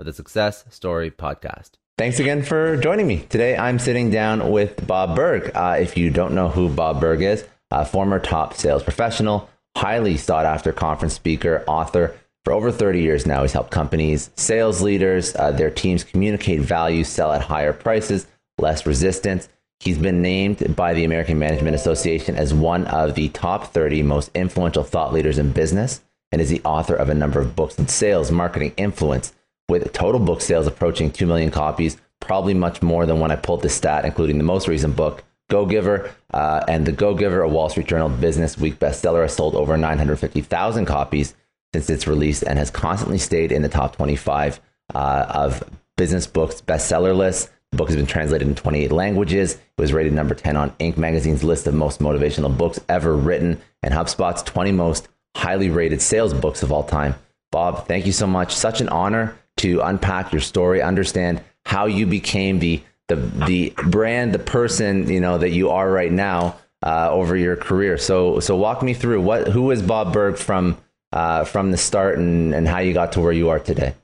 of the Success Story Podcast. Thanks again for joining me. Today I'm sitting down with Bob Burg. Uh, if you don't know who Bob Burg is, a former top sales professional, highly sought after conference speaker, author. For over 30 years now, he's helped companies, sales leaders, uh, their teams communicate value, sell at higher prices, less resistance. He's been named by the American Management Association as one of the top 30 most influential thought leaders in business and is the author of a number of books on sales, marketing, influence, with total book sales approaching 2 million copies, probably much more than when I pulled this stat, including the most recent book, Go Giver, uh, and the Go Giver, a Wall Street Journal Business Week bestseller, has sold over 950,000 copies since its release and has constantly stayed in the top 25 uh, of business books bestseller lists. The book has been translated in 28 languages. It was rated number 10 on Inc. magazine's list of most motivational books ever written and HubSpot's 20 most highly rated sales books of all time. Bob, thank you so much. Such an honor to unpack your story, understand how you became the the the brand, the person you know that you are right now uh, over your career. So so walk me through what who is Bob Burg from uh, from the start and, and how you got to where you are today.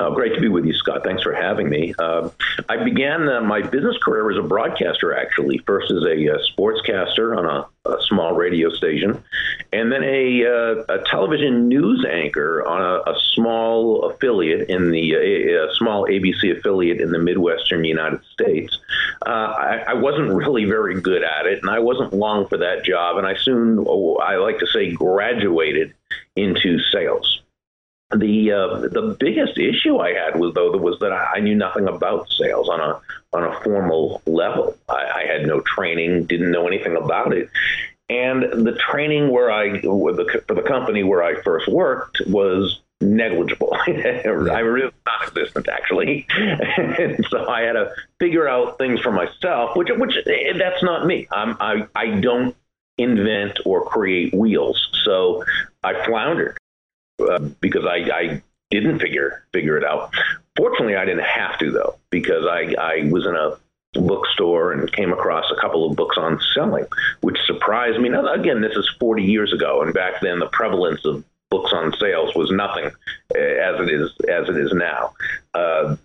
Oh, great to be with you, Scott. Thanks for having me. Uh, I began uh, my business career as a broadcaster, actually. First as a uh, sportscaster on a, a, small radio station, and then a, uh, a television news anchor on a, a small affiliate in the small ABC affiliate in the Midwestern United States. I, I, wasn't really very good at it, and I wasn't long for that job. And I soon, oh, I like to say, graduated into sales the uh, the biggest issue I had was though was that I, knew nothing about sales on a on a formal level. I, I, had no training, didn't know anything about it, and the training where I for the company where I first worked was negligible. I really non-existent actually, and so I had to figure out things for myself, which which that's not me. I'm, I I don't invent or create wheels, so I floundered uh, because I, I didn't figure figure it out. Fortunately, I didn't have to though because I, I was in a bookstore and came across a couple of books on selling, which surprised me. Now, again, this is 40 years ago, and back then the prevalence of books on sales was nothing uh, as it is as it is now. Uh,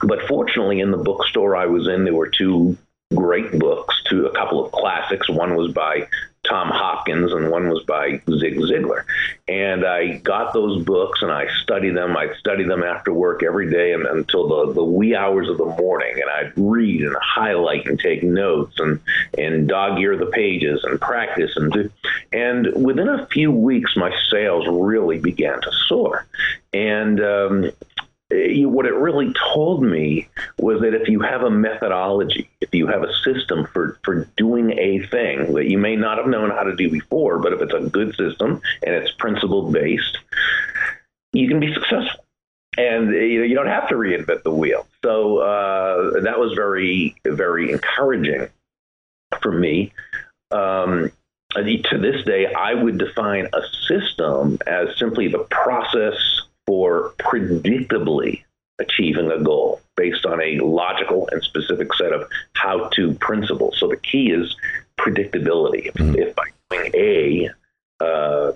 but fortunately, in the bookstore I was in, there were two great books, to a couple of classics. One was by Tom Hopkins, and one was by Zig Ziglar. And I got those books and I studied them. I'd study them after work every day and, until the, the wee hours of the morning. And I'd read and highlight and take notes and, and dog ear the pages and practice. And, do, and within a few weeks, my sales really began to soar. And um, what it really told me was that if you have a methodology, if you have a system for, for doing a thing that you may not have known how to do before, but if it's a good system and it's principle based, you can be successful. And you know you don't have to reinvent the wheel. So uh, that was very very encouraging for me. Um, to this day, I would define a system as simply the process for predictably achieving a goal based on a logical and specific set of how to principles. So the key is predictability. Mm-hmm. If, if by doing A, uh,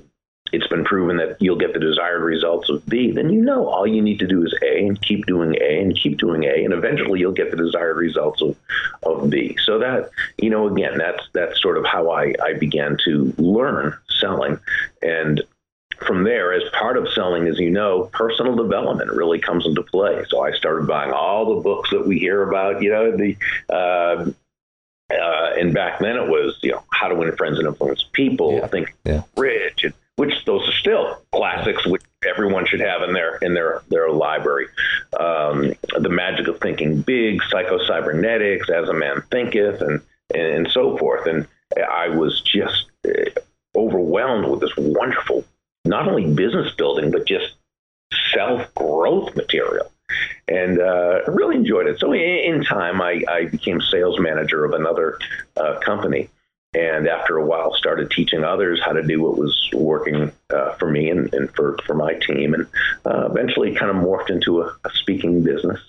it's been proven that you'll get the desired results of B, then you know all you need to do is A and keep doing A and keep doing A, and eventually you'll get the desired results of, of B. So that, you know, again, that's that's sort of how I, I began to learn selling. And from there, as part of selling, as you know, personal development really comes into play. So I started buying all the books that we hear about, you know, the uh, uh, and back then it was, you know, how to win friends and influence people. Yeah. Think yeah. rich, and, which those are still classics, which everyone should have in their in their their library. Um, the magic of thinking big, psycho cybernetics, as a man thinketh, and and so forth. And I was just uh, overwhelmed with this wonderful, not only business building, but just self growth material and uh, really enjoyed it. So in, time, I, I, became sales manager of another uh, company, and after a while, started teaching others how to do what was working uh, for me and, and, for for my team, and uh, eventually kind of morphed into a, a speaking business,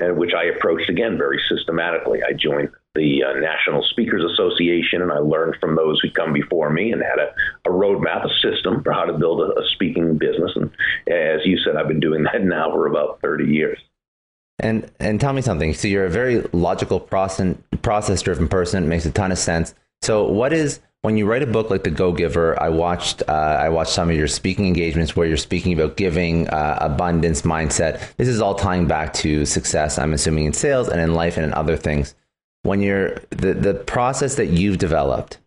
and which I approached again very systematically. I joined the uh, National Speakers Association, and I learned from those who come before me and had a, a roadmap, a system for how to build a, a speaking business. And as you said, I've been doing that now for about 30 years. And and tell me something. So you're a very logical process process driven person. It makes a ton of sense. So what is when you write a book like The Go Giver? I watched uh, I watched some of your speaking engagements where you're speaking about giving, uh, abundance, mindset. This is all tying back to success. I'm assuming in sales and in life and in other things when you're the, the process that you've developed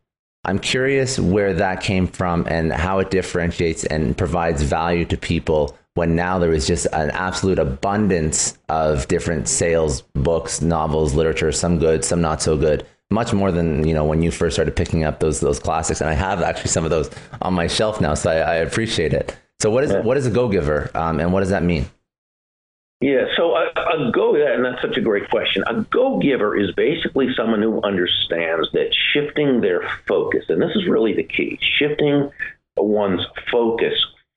i'm curious where that came from and how it differentiates and provides value to people when now there is just an absolute abundance of different sales books novels literature some good some not so good much more than you know when you first started picking up those those classics. And i have actually some of those on my shelf now so i, I appreciate it. So what is yeah. what is a go giver um, and what does that mean yeah, so a, a go, and that's such a great question. A go giver is basically someone who understands that shifting their focus, and this is really the key, shifting one's focus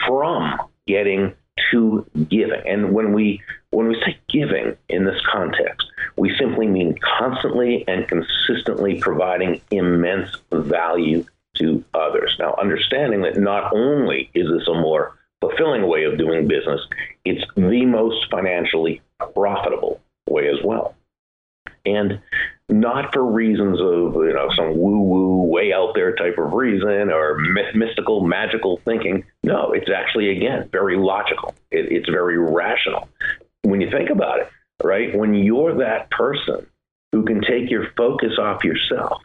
from getting to giving. And when we when we say giving in this context, we simply mean constantly and consistently providing immense value to others. Now, understanding that not only is this a more fulfilling way of doing business, it's the most financially profitable way as well. And not for reasons of you know some woo woo way out there type of reason or mystical magical thinking. No, it's actually again very logical. It, it's very rational when you think about it. Right when you're that person who can take your focus off yourself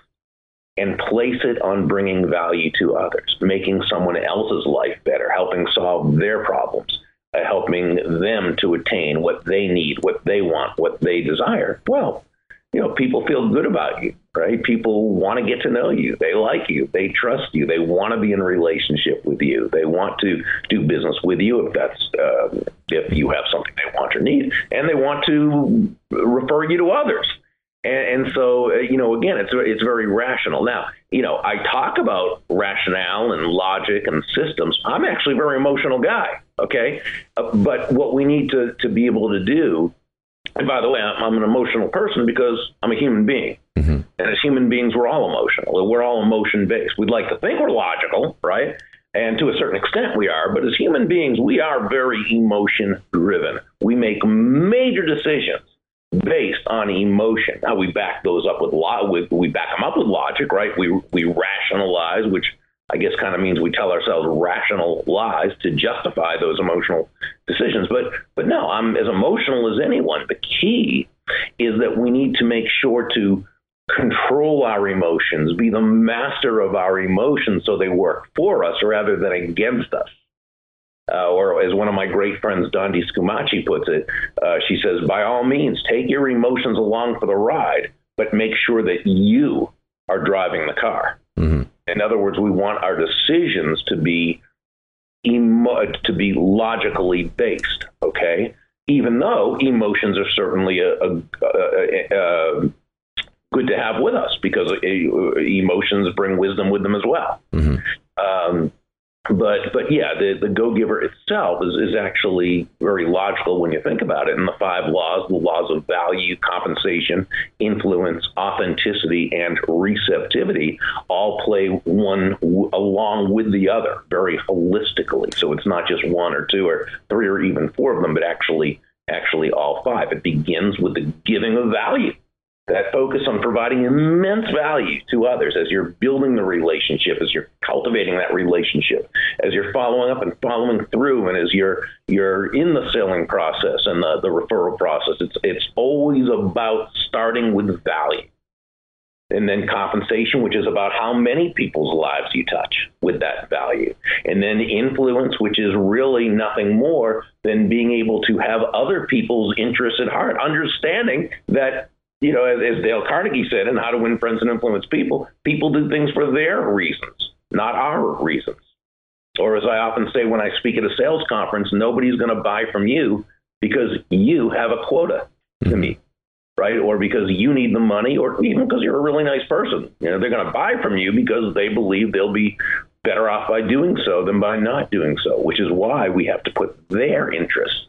and place it on bringing value to others, making someone else's life better, helping solve their problems, uh, helping them to attain what they need, what they want, what they desire, well, you know, people feel good about you, right? People want to get to know you. They like you. They trust you. They want to be in a relationship with you. They want to do business with you if that's uh, if you have something they want or need, and they want to refer you to others. And, and so, uh, you know, again, it's it's very rational. Now, you know, I talk about rationale and logic and systems. I'm actually a very emotional guy. Okay, uh, but what we need to to be able to do. And by the way, I'm, I'm an emotional person because I'm a human being. Mm-hmm. And as human beings, we're all emotional. We're all emotion based. We'd like to think we're logical, right? And to a certain extent, we are. But as human beings, we are very emotion driven. We make major decisions based on emotion. Now we back those up with lo- with we back them up with logic, right? We we rationalize, which I guess kind of means we tell ourselves rational lies to justify those emotional decisions. But but no, I'm as emotional as anyone. The key is that we need to make sure to control our emotions, be the master of our emotions so they work for us rather than against us. Uh, or as one of my great friends, Dondi Scumaci, puts it, uh, she says, by all means, take your emotions along for the ride, but make sure that you are driving the car. Mm-hmm. In other words, we want our decisions to be emo- to be logically based. Okay, even though emotions are certainly a, a, a, a good to have with us because uh, emotions bring wisdom with them as well. Mm-hmm. Um, but but yeah, the, the go giver itself is, is actually very logical when you think about it. And the five laws, the laws of value, compensation, influence, authenticity, and receptivity, all play one w- along with the other very holistically. So it's not just one or two or three or even four of them, but actually actually all five. It begins with the giving of value that focus on providing immense value to others as you're building the relationship, as you're cultivating that relationship, as you're following up and following through, and as you're you're in the selling process and the, the referral process. It's it's always about starting with value. And then compensation, which is about how many people's lives you touch with that value. And then influence, which is really nothing more than being able to have other people's interests at heart, understanding that you know, as, as Dale Carnegie said in How to Win Friends and Influence People, people do things for their reasons, not our reasons. Or as I often say when I speak at a sales conference, nobody's going to buy from you because you have a quota to mm-hmm. meet, right? Or because you need the money, or even because you're a really nice person. You know, they're going to buy from you because they believe they'll be better off by doing so than by not doing so, which is why we have to put their interest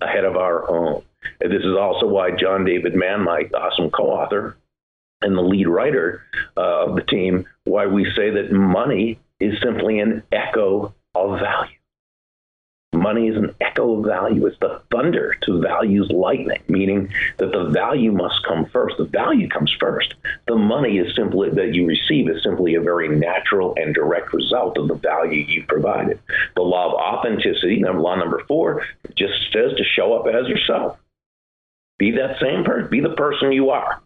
ahead of our own. And this is also why John David Mann, my awesome co-author and the lead writer uh, of the team, why we say that money is simply an echo of value. Money is an echo of value. It's the thunder to value's lightning, meaning that the value must come first. The value comes first. The money is simply that you receive is simply a very natural and direct result of the value you provided. The law of authenticity, law number four, just says to show up as yourself. Be that same person. Be the person you are,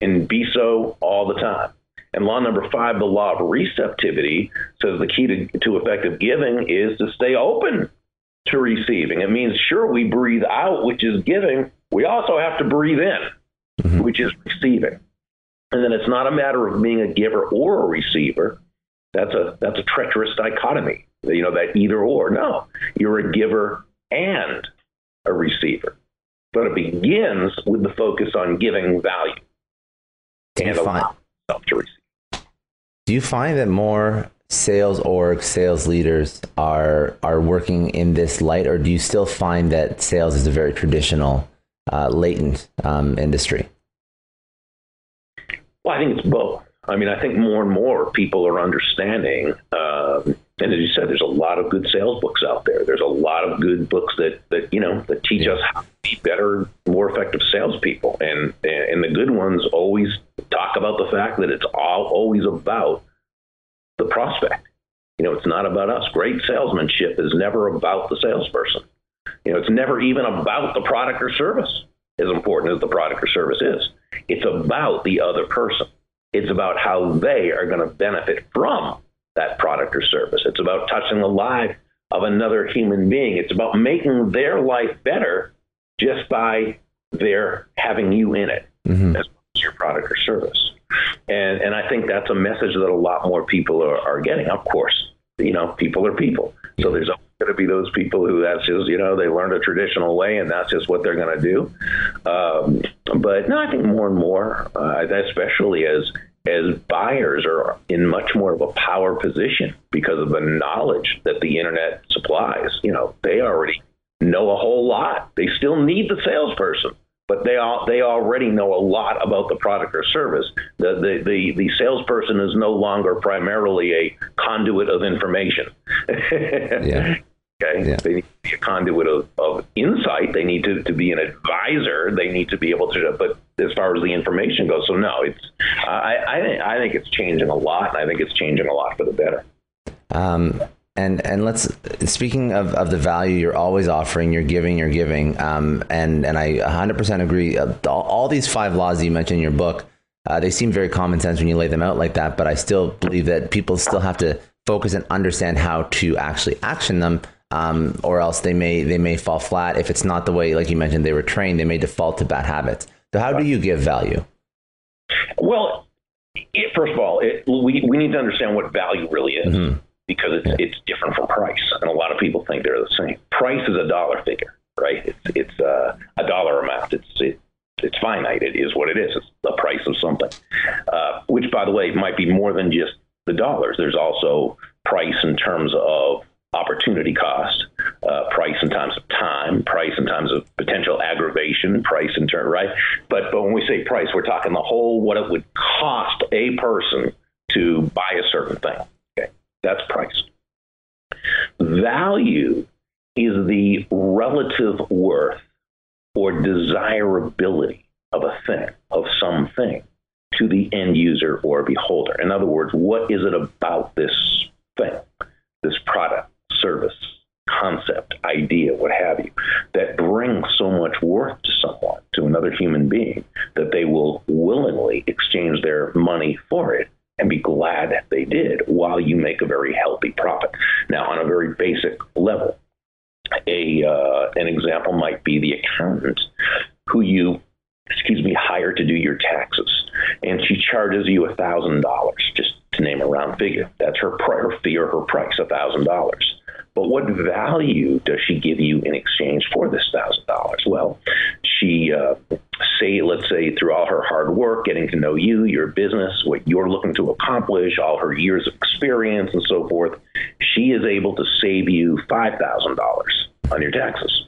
and be so all the time. And law number five, the law of receptivity, says the key to, to effective giving is to stay open to receiving. It means, sure, we breathe out, which is giving. We also have to breathe in, mm-hmm. which is receiving. And then it's not a matter of being a giver or a receiver. That's a that's a treacherous dichotomy. You know that either or. No, you're a giver and a receiver but it begins with the focus on giving value do and find, to receive. Do you find that more sales org sales leaders are are working in this light, or do you still find that sales is a very traditional, uh, latent um, industry? Well, I think it's both. I mean, I think more and more people are understanding. Um, and as you said, there's a lot of good sales books out there. There's a lot of good books that, that you know that teach yeah. us how to be better, more effective salespeople. And and the good ones always talk about the fact that it's all always about the prospect. You know, it's not about us. Great salesmanship is never about the salesperson. You know, it's never even about the product or service, as important as the product or service is. It's about the other person. It's about how they are going to benefit from that product or service. It's about touching the life of another human being. It's about making their life better just by their having you in it mm-hmm. as your product or service. And and I think that's a message that a lot more people are, are getting. Of course, you know, people are people. So there's always going to be those people who that's just you know they learned a traditional way and that's just what they're going to do. Um, but no, I think more and more, uh, especially as as buyers are in much more of a power position because of the knowledge that the internet supplies. You know, they already know a whole lot. They still need the salesperson, but they all, they already know a lot about the product or service. The, the the the salesperson is no longer primarily a conduit of information. yeah. Okay. Yeah. They need to be a conduit of, of insight. They need to, to be an advisor. They need to be able to, but as far as the information goes, so no, it's, I, I think, I think it's changing a lot and I think it's changing a lot for the better. Um, and, and let's, speaking of, of the value you're always offering, you're giving, you're giving. Um, and, and I 100% agree. Uh, all, all these five laws that you mentioned in your book, uh, they seem very common sense when you lay them out like that, but I still believe that people still have to focus and understand how to actually action them um, or else they may they may fall flat if it's not the way, like you mentioned, they were trained. They may default to bad habits. So, how do you give value? Well, it, first of all, it, we we need to understand what value really is. Mm-hmm. Because it's, yeah. it's different from price, and a lot of people think they're the same. Price is a dollar figure, right? It's it's uh, a dollar amount. It's it, it's finite. It is what it is. It's the price of something, uh, which, by the way, might be more than just the dollars. There's also price in terms of opportunity cost, uh, price in terms of time, price in terms of potential aggravation, price in terms, right? But, but when we say price, we're talking the whole, what it would cost a person to buy a certain thing. That's price. Value is the relative worth or desirability of a thing, of something, to the end user or beholder. In other words, what is it about this thing, this product, service, concept, idea, what have you, that brings so much worth to someone, to another human being, that they will willingly exchange their money for it and be glad they did while you make a very healthy profit. Now, on a very basic level, a uh, an example might be the accountant who you excuse me hire to do your taxes and she charges you a thousand dollars just to name a round figure that's her prior fee or her price a thousand dollars but what value does she give you in exchange for this thousand dollars? Well she uh, say let's say through all her hard work getting to know you your business what you're looking to accomplish all her years of experience and so forth she is able to save you $5000 on your taxes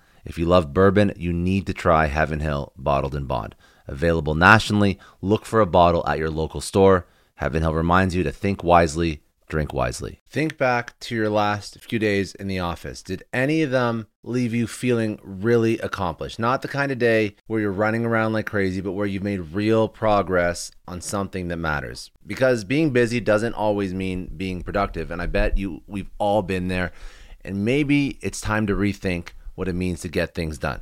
If you love bourbon, you need to try Heaven Hill Bottled in Bond. Available nationally, look for a bottle at your local store. Heaven Hill reminds you to think wisely, drink wisely. Think back to your last few days in the office. Did any of them leave you feeling really accomplished? Not the kind of day where you're running around like crazy, but where you've made real progress on something that matters. Because being busy doesn't always mean being productive, and I bet you we've all been there. And maybe it's time to rethink what it means to get things done.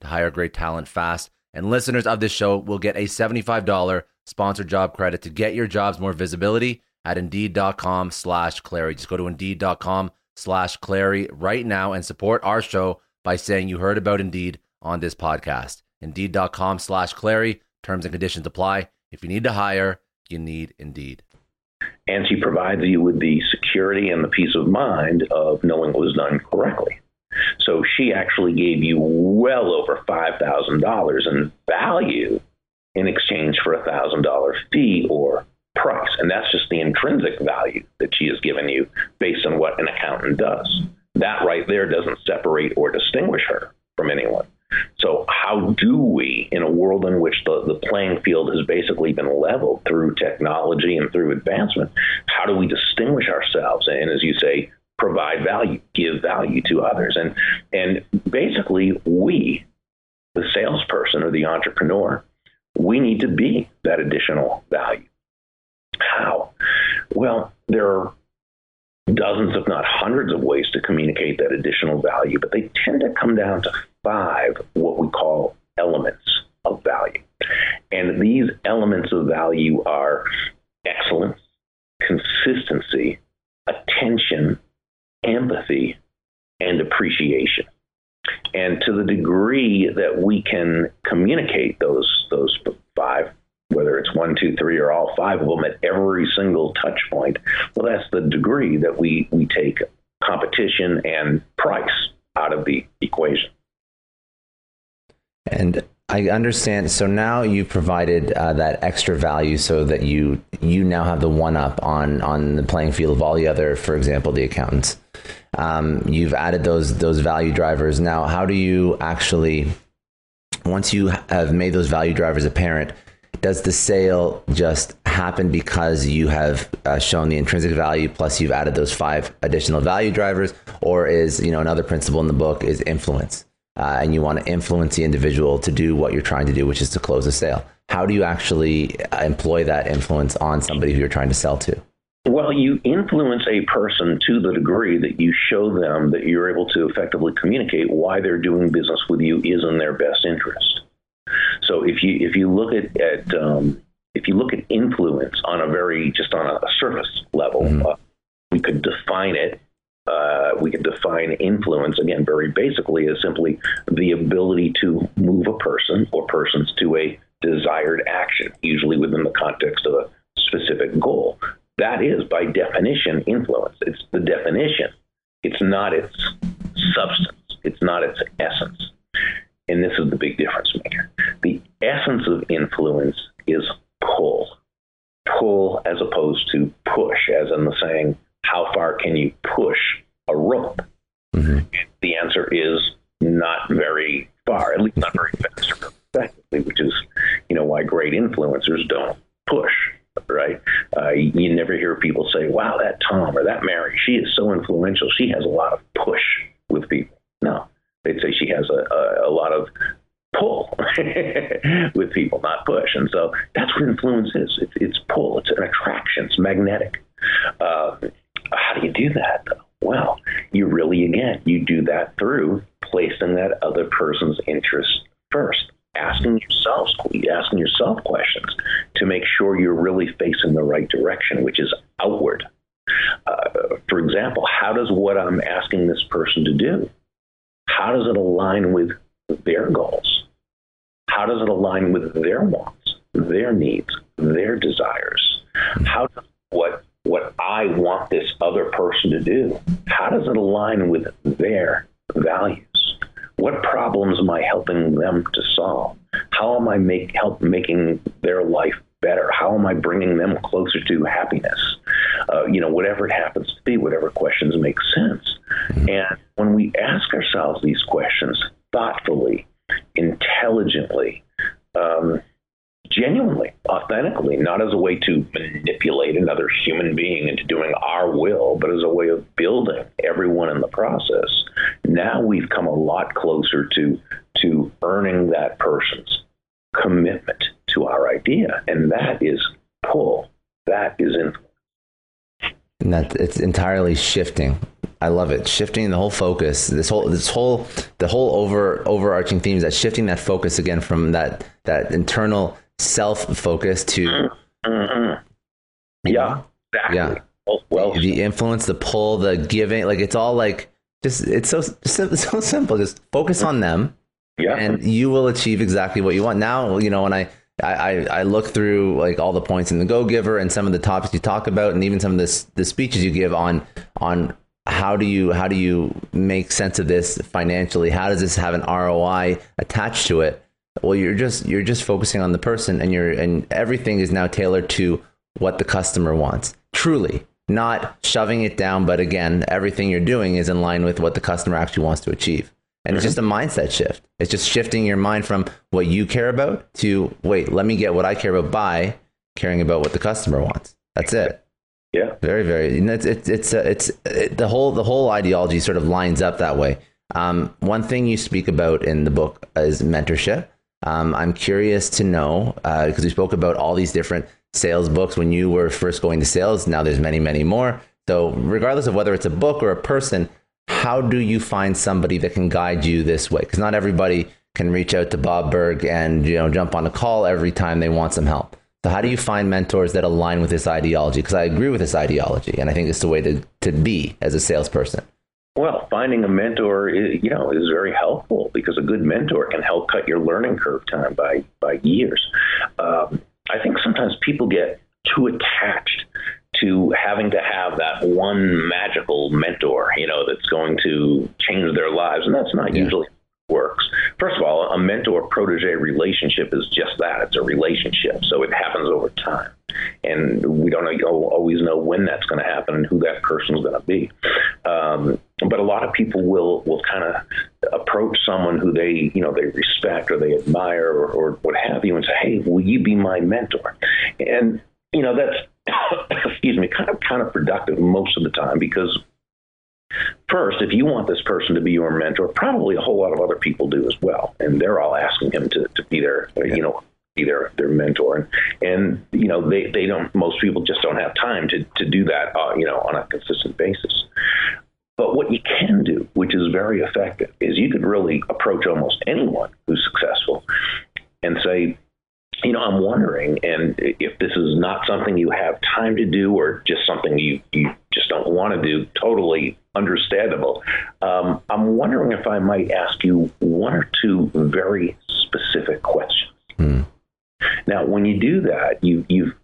to hire great talent fast. And listeners of this show will get a $75 sponsored job credit to get your jobs more visibility at indeed.com slash Clary. Just go to indeed.com slash Clary right now and support our show by saying you heard about Indeed on this podcast. Indeed.com slash Clary. Terms and conditions apply. If you need to hire, you need Indeed. And she provides you with the security and the peace of mind of knowing it was done correctly. So she actually gave you well over $5,000 in value in exchange for a $1,000 fee or price. And that's just the intrinsic value that she has given you based on what an accountant does. That right there doesn't separate or distinguish her from anyone. So, how do we, in a world in which the, the playing field has basically been leveled through technology and through advancement, how do we distinguish ourselves and, as you say, provide value, give value to others. And and basically we, the salesperson or the entrepreneur, we need to be that additional value. How? Well, there are dozens, if not hundreds, of ways to communicate that additional value, but they tend to come down to five what we call elements of value. And these elements of value are excellence, consistency, attention, empathy, and appreciation. And to the degree that we can communicate those those five, whether it's one, two, three, or all five of them at every single touch point, well, that's the degree that we, we take competition and price out of the equation. And I understand. So now you've provided uh, that extra value, so that you you now have the one up on on the playing field of all the other, for example, the accountants. Um, you've added those those value drivers. Now, how do you actually, once you have made those value drivers apparent, does the sale just happen because you have uh, shown the intrinsic value plus you've added those five additional value drivers or is you know another principle in the book is influence uh, and you want to influence the individual to do what you're trying to do which is to close a sale how do you actually uh, employ that influence on somebody who you're trying to sell to well, you influence a person to the degree that you show them that you're able to effectively communicate why they're doing business with you is in their best interest. So if you if you look at, at um, if you look at influence on a very just on a surface level, mm-hmm. uh, we could define it. Uh, we could define influence again very basically as simply the ability to move a person or persons to a desired action, usually within the context of a specific goal. That is, by definition, influence. It's the definition. It's not its substance. It's not its essence. And this is the big difference maker. The essence of influence is pull. Pull as opposed to push, as in the saying, how far can you push a rope? Mm-hmm. The answer is not very far, at least not very fast or effectively, which is, you know, why great influencers don't push, right? Uh, you never hear people say, wow, that Tom or that Mary, she is so influential. She has a lot of push with people. No, they'd say she has a, a, a lot of pull with people, not push. And so that's what influence is. It's, it's pull. It's an attraction. It's magnetic. Uh, how do you do that? Though? Well, you really, again, you do that through placing that other person's interest first. Asking yourselves, asking yourself questions to make sure you're really facing the right direction, which is outward. Uh, for example, how does what I'm asking this person to do how does it align with their goals? How does it align with their wants, their needs, their desires? How does what what I want this other person to do, how does it align with their values? What problems am I helping them to solve? How am I make help making their life better? How am I bringing them closer to happiness? Uh, you know, whatever it happens to be, whatever questions make sense. Mm-hmm. And when we ask ourselves these questions thoughtfully, intelligently, um, genuinely, authentically, not as a way to manipulate another human being into doing our will, but as a way of building everyone in the process. Now we've come a lot closer to to earning that person's commitment to our idea, and that is pull. That is influence. And that it's entirely shifting. I love it. Shifting the whole focus. This whole this whole the whole over overarching theme is that shifting that focus again from that that internal self focus to mm-hmm. yeah exactly. yeah well, well the influence the pull the giving like it's all like just it's so so simple just focus on them yeah. And you will achieve exactly what you want. Now, you know, when I, I, I look through like all the points in the Go Giver and some of the topics you talk about, and even some of this the speeches you give on on how do you how do you make sense of this financially? How does this have an ROI attached to it? Well, you're just you're just focusing on the person, and you're and everything is now tailored to what the customer wants. Truly, not shoving it down, but again, everything you're doing is in line with what the customer actually wants to achieve. And it's just a mindset shift. It's just shifting your mind from what you care about to wait, let me get what I care about by caring about what the customer wants. That's it. Yeah. Very, very. And it's it's it's uh, it's it, the whole the whole ideology sort of lines up that way. Um, one thing you speak about in the book is mentorship. Um, I'm curious to know because uh, we spoke about all these different sales books when you were first going to sales. Now there's many, many more. So regardless of whether it's a book or a person, how do you find somebody that can guide you this way? Because not everybody can reach out to Bob Burg and you know jump on a call every time they want some help. So how do you find mentors that align with this ideology? Because I agree with this ideology, and I think it's the way to, to be as a salesperson. Well, finding a mentor, is, you know, is very helpful because a good mentor can help cut your learning curve time by by years. Um, I think sometimes people get too attached to having to have that one magical mentor, you know, that's going to change their lives. And that's not yeah. usually works. First of all, a mentor protege relationship is just that it's a relationship. So it happens over time. And we don't always know when that's going to happen and who that person is going to be. Um, but a lot of people will will kind of approach someone who they you know they respect or they admire or, or what have you and say, hey, will you be my mentor? And you know that's excuse me, kind of kind of productive most of the time because First, if you want this person to be your mentor, probably a whole lot of other people do as well, and they're all asking him to, to be their, yeah. you know, be their their mentor. And, and you know, they, they don't. Most people just don't have time to to do that, uh, you know, on a consistent basis. But what you can do, which is very effective, is you could really approach almost anyone who's successful and say, you know, I'm wondering, and if this is not something you have time to do or just something you, you just don't want to do, totally understandable. Um, I'm wondering if I might ask you one or two very specific questions. Mm. Now, when you do that, you, you've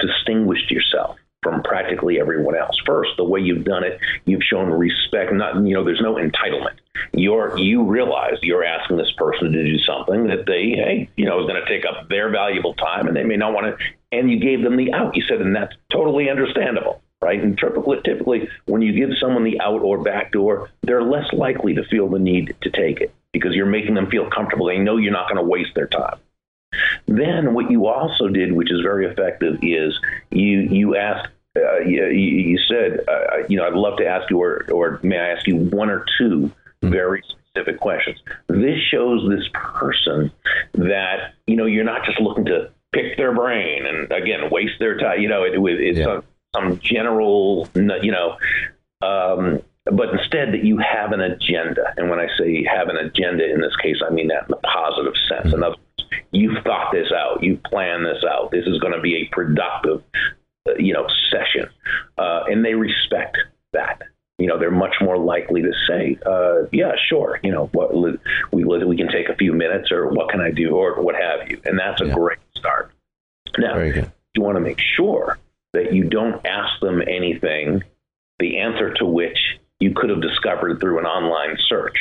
distinguished yourself from practically everyone else. First, the way you've done it, you've shown respect. Not you know, there's no entitlement. You're you realize you're asking this person to do something that they hey you know is going to take up their valuable time, and they may not want to. And you gave them the out. You said, and that's totally understandable. Right, and typically, typically, when you give someone the out or back door, they're less likely to feel the need to take it because you're making them feel comfortable. They know you're not going to waste their time. Then what you also did, which is very effective, is you you asked. Uh, you, you, said, uh, you know, I'd love to ask you, or, or may I ask you one or two mm-hmm. very specific questions. This shows this person that you know you're not just looking to pick their brain and again waste their time. You know, it, it's yeah. some, some general, you know. Um, but instead that you have an agenda. And when I say have an agenda in this case, I mean that in a positive sense. Mm-hmm. In other words, you've thought this out, you plan this out. This is going to be a productive, uh, you know, session, uh, and they respect that. You know, they're much more likely to say, uh, "Yeah, sure." You know, what we we can take a few minutes, or what can I do, or what have you, and that's a yeah. great start. Now, you want to make sure that you don't ask them anything, the answer to which you could have discovered through an online search.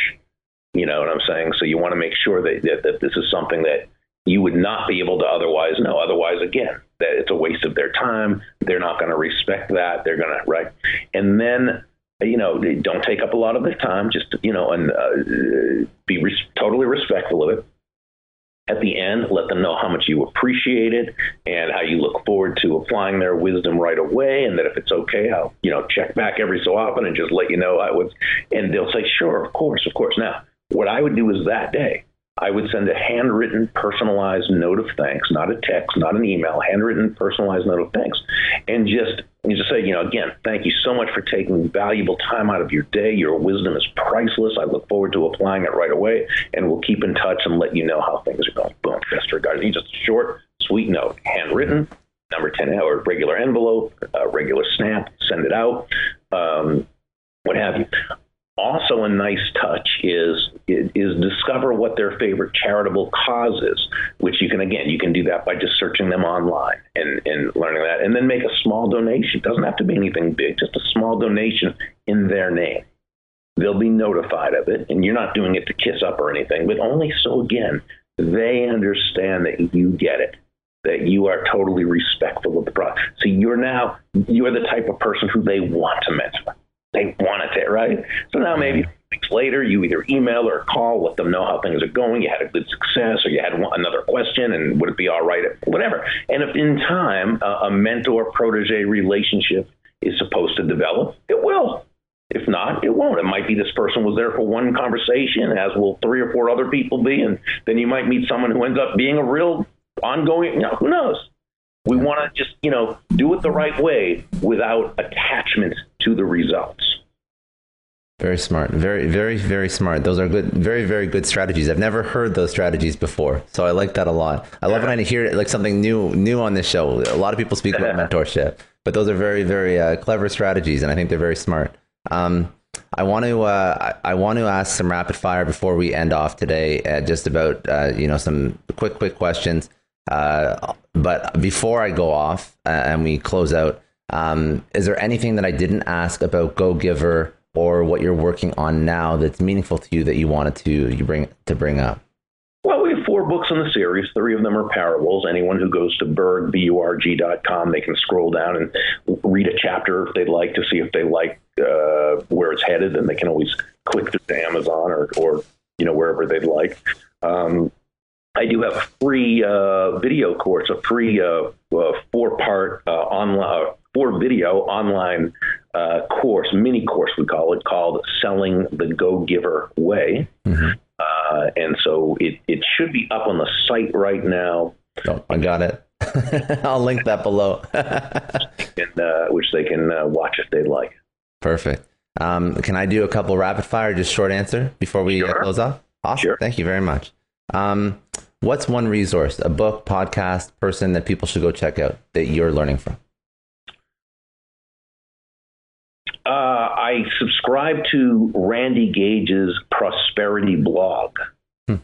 You know what I'm saying? So you want to make sure that, that, that this is something that you would not be able to otherwise know. Otherwise, again, that it's a waste of their time. They're not going to respect that. They're going to right, and then you know don't take up a lot of their time. Just you know, and uh, be res- totally respectful of it. At the end, let them know how much you appreciate it and how you look forward to applying their wisdom right away. And that if it's okay, I'll you know check back every so often and just let you know I was. And they'll say, "Sure, of course, of course." Now, what I would do is that day I would send a handwritten, personalized note of thanks, not a text, not an email, handwritten, personalized note of thanks, and just you just say, you know, again, thank you so much for taking valuable time out of your day. Your wisdom is priceless. I look forward to applying it right away, and we'll keep in touch and let you know how things are going. Boom, best regards. Just a short, sweet note, handwritten, number ten, or regular envelope, uh, regular stamp, send it out. Um, what have you also a nice touch is is discover what their favorite charitable cause is, which you can again you can do that by just searching them online and, and learning that, and then make a small donation. It doesn't have to be anything big, just a small donation in their name. They'll be notified of it, and you're not doing it to kiss up or anything, but only so again they understand that you get it that you are totally respectful of the process. So you're now you're the type of person who they want to mentor they wanted it, right? So now maybe mm-hmm. weeks later, you either email or call, let them know how things are going. You had a good success, or you had one, another question, and would it be all right? Whatever. And if in time a mentor protege relationship is supposed to develop, it will. If not, it won't. It might be this person was there for one conversation, as will three or four other people be, and then you might meet someone who ends up being a real ongoing. You know, who knows? We want to just, you know, do it the right way without attachment to the results. Very smart. Very, very, very smart. Those are good, very, very good strategies. I've never heard those strategies before. So I like that a lot. I love when I hear like something new, new on this show. A lot of people speak about mentorship, but those are very, very uh, clever strategies. And I think they're very smart. Um, I want to uh, I want to ask some rapid fire before we end off today, uh, just about uh, you know some quick quick questions. Uh, but before I go off uh, and we close out, um, is there anything that I didn't ask about Go Giver or what you're working on now that's meaningful to you that you wanted to you bring to bring up? Well, we have four books in the series. Three of them are parables. Anyone who goes to Burg, B-U-R-G dot com, they can scroll down and read a chapter if they'd like to see if they like uh, where it's headed, and they can always click to Amazon or, or you know wherever they'd like. Um, I do have a free uh, video course, a free uh, uh, four part uh, online, uh, four video online uh, course, mini course we call it, called "Selling the Go Giver Way." Mm-hmm. and so it it should be up on the site right now. Oh, I got it. I'll link that below. and, which they can watch if they'd like. Perfect. Um, can I do a couple rapid fire, just short answer before we sure. close off? Awesome. Sure. Thank you very much. Um, what's one resource, a book, podcast, person that people should go check out that you're learning from? Uh, I subscribe to Randy Gage's prosperity blog. Hmm.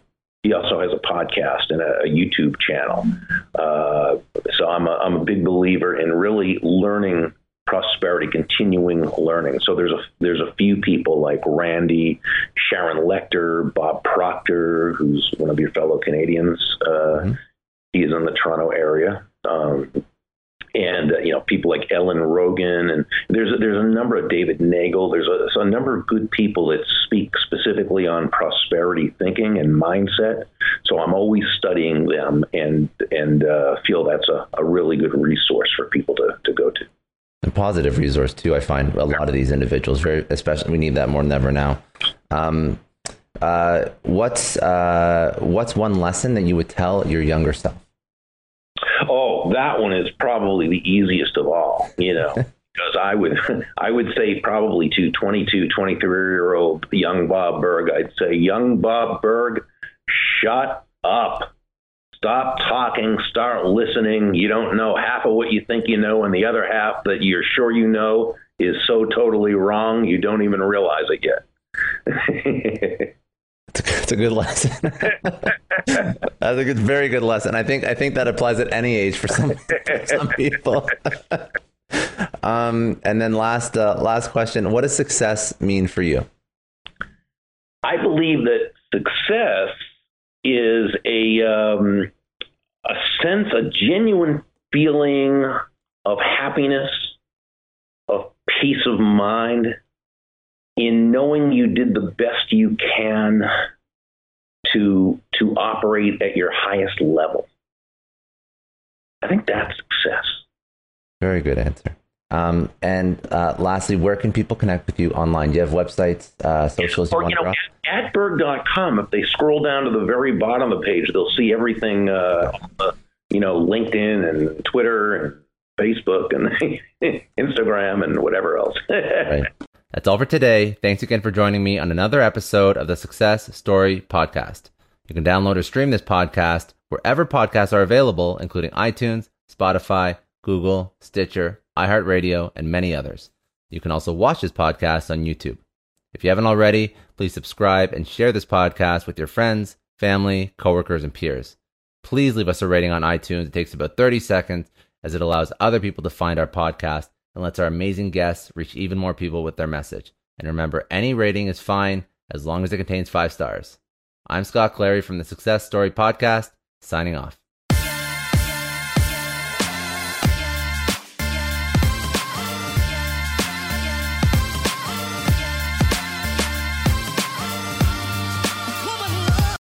He also has a podcast and a, a YouTube channel. Uh, so I'm a, I'm a big believer in really learning prosperity, continuing learning. So there's a there's a few people like Randy, Sharon Lechter, Bob Proctor, who's one of your fellow Canadians. Uh, mm-hmm. He's in the Toronto area. Um, and uh, you know people like Ellen Rogin, and there's a, there's a number of David Neagle. There's a, a number of good people that speak specifically on prosperity thinking and mindset. So I'm always studying them, and and uh, feel that's a, a really good resource for people to to go to a positive resource too. I find a lot of these individuals very, especially we need that more than ever now. Um, uh, what's uh, what's one lesson that you would tell your younger self? Oh, that one is probably the easiest of all. You know. because I would I would say probably to 22, 23 year old young Bob Burg, I'd say, young Bob Burg, shut up. Stop talking, start listening. You don't know half of what you think you know, and the other half that you're sure you know is so totally wrong, you don't even realize it yet. it's a good lesson. That's a good, very good lesson. I think I think that applies at any age for some some people. um, and then last uh, last question: What does success mean for you? I believe that success is a um, a sense, a genuine feeling of happiness, of peace of mind, in knowing you did the best you can to to operate at your highest level. I think that's success. Very good answer. Um, and uh, lastly, where can people connect with you online? Do you have websites, uh, socials? Or, you, know, at, at burg.com, if they scroll down to the very bottom of the page, they'll see everything, uh, you know, LinkedIn and Twitter and Facebook and Instagram and whatever else. right. That's all for today. Thanks again for joining me on another episode of the Success Story Podcast. You can download or stream this podcast wherever podcasts are available, including iTunes, Spotify, Google, Stitcher, iHeartRadio, and many others. You can also watch this podcast on YouTube. If you haven't already, please subscribe and share this podcast with your friends, family, coworkers, and peers. Please leave us a rating on iTunes. It takes about 30 seconds as it allows other people to find our podcast and lets our amazing guests reach even more people with their message. And remember, any rating is fine as long as it contains five stars. I'm Scott Clary from the Success Story Podcast, signing off.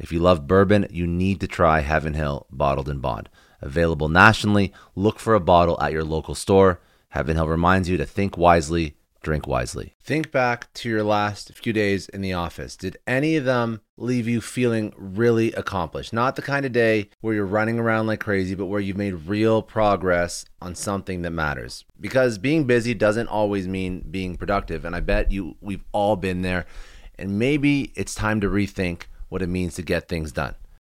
If you love bourbon, you need to try Heaven Hill Bottled in Bond. Available nationally, look for a bottle at your local store. Heaven Hill reminds you to think wisely, drink wisely. Think back to your last few days in the office. Did any of them leave you feeling really accomplished? Not the kind of day where you're running around like crazy, but where you've made real progress on something that matters. Because being busy doesn't always mean being productive, and I bet you we've all been there. And maybe it's time to rethink what it means to get things done.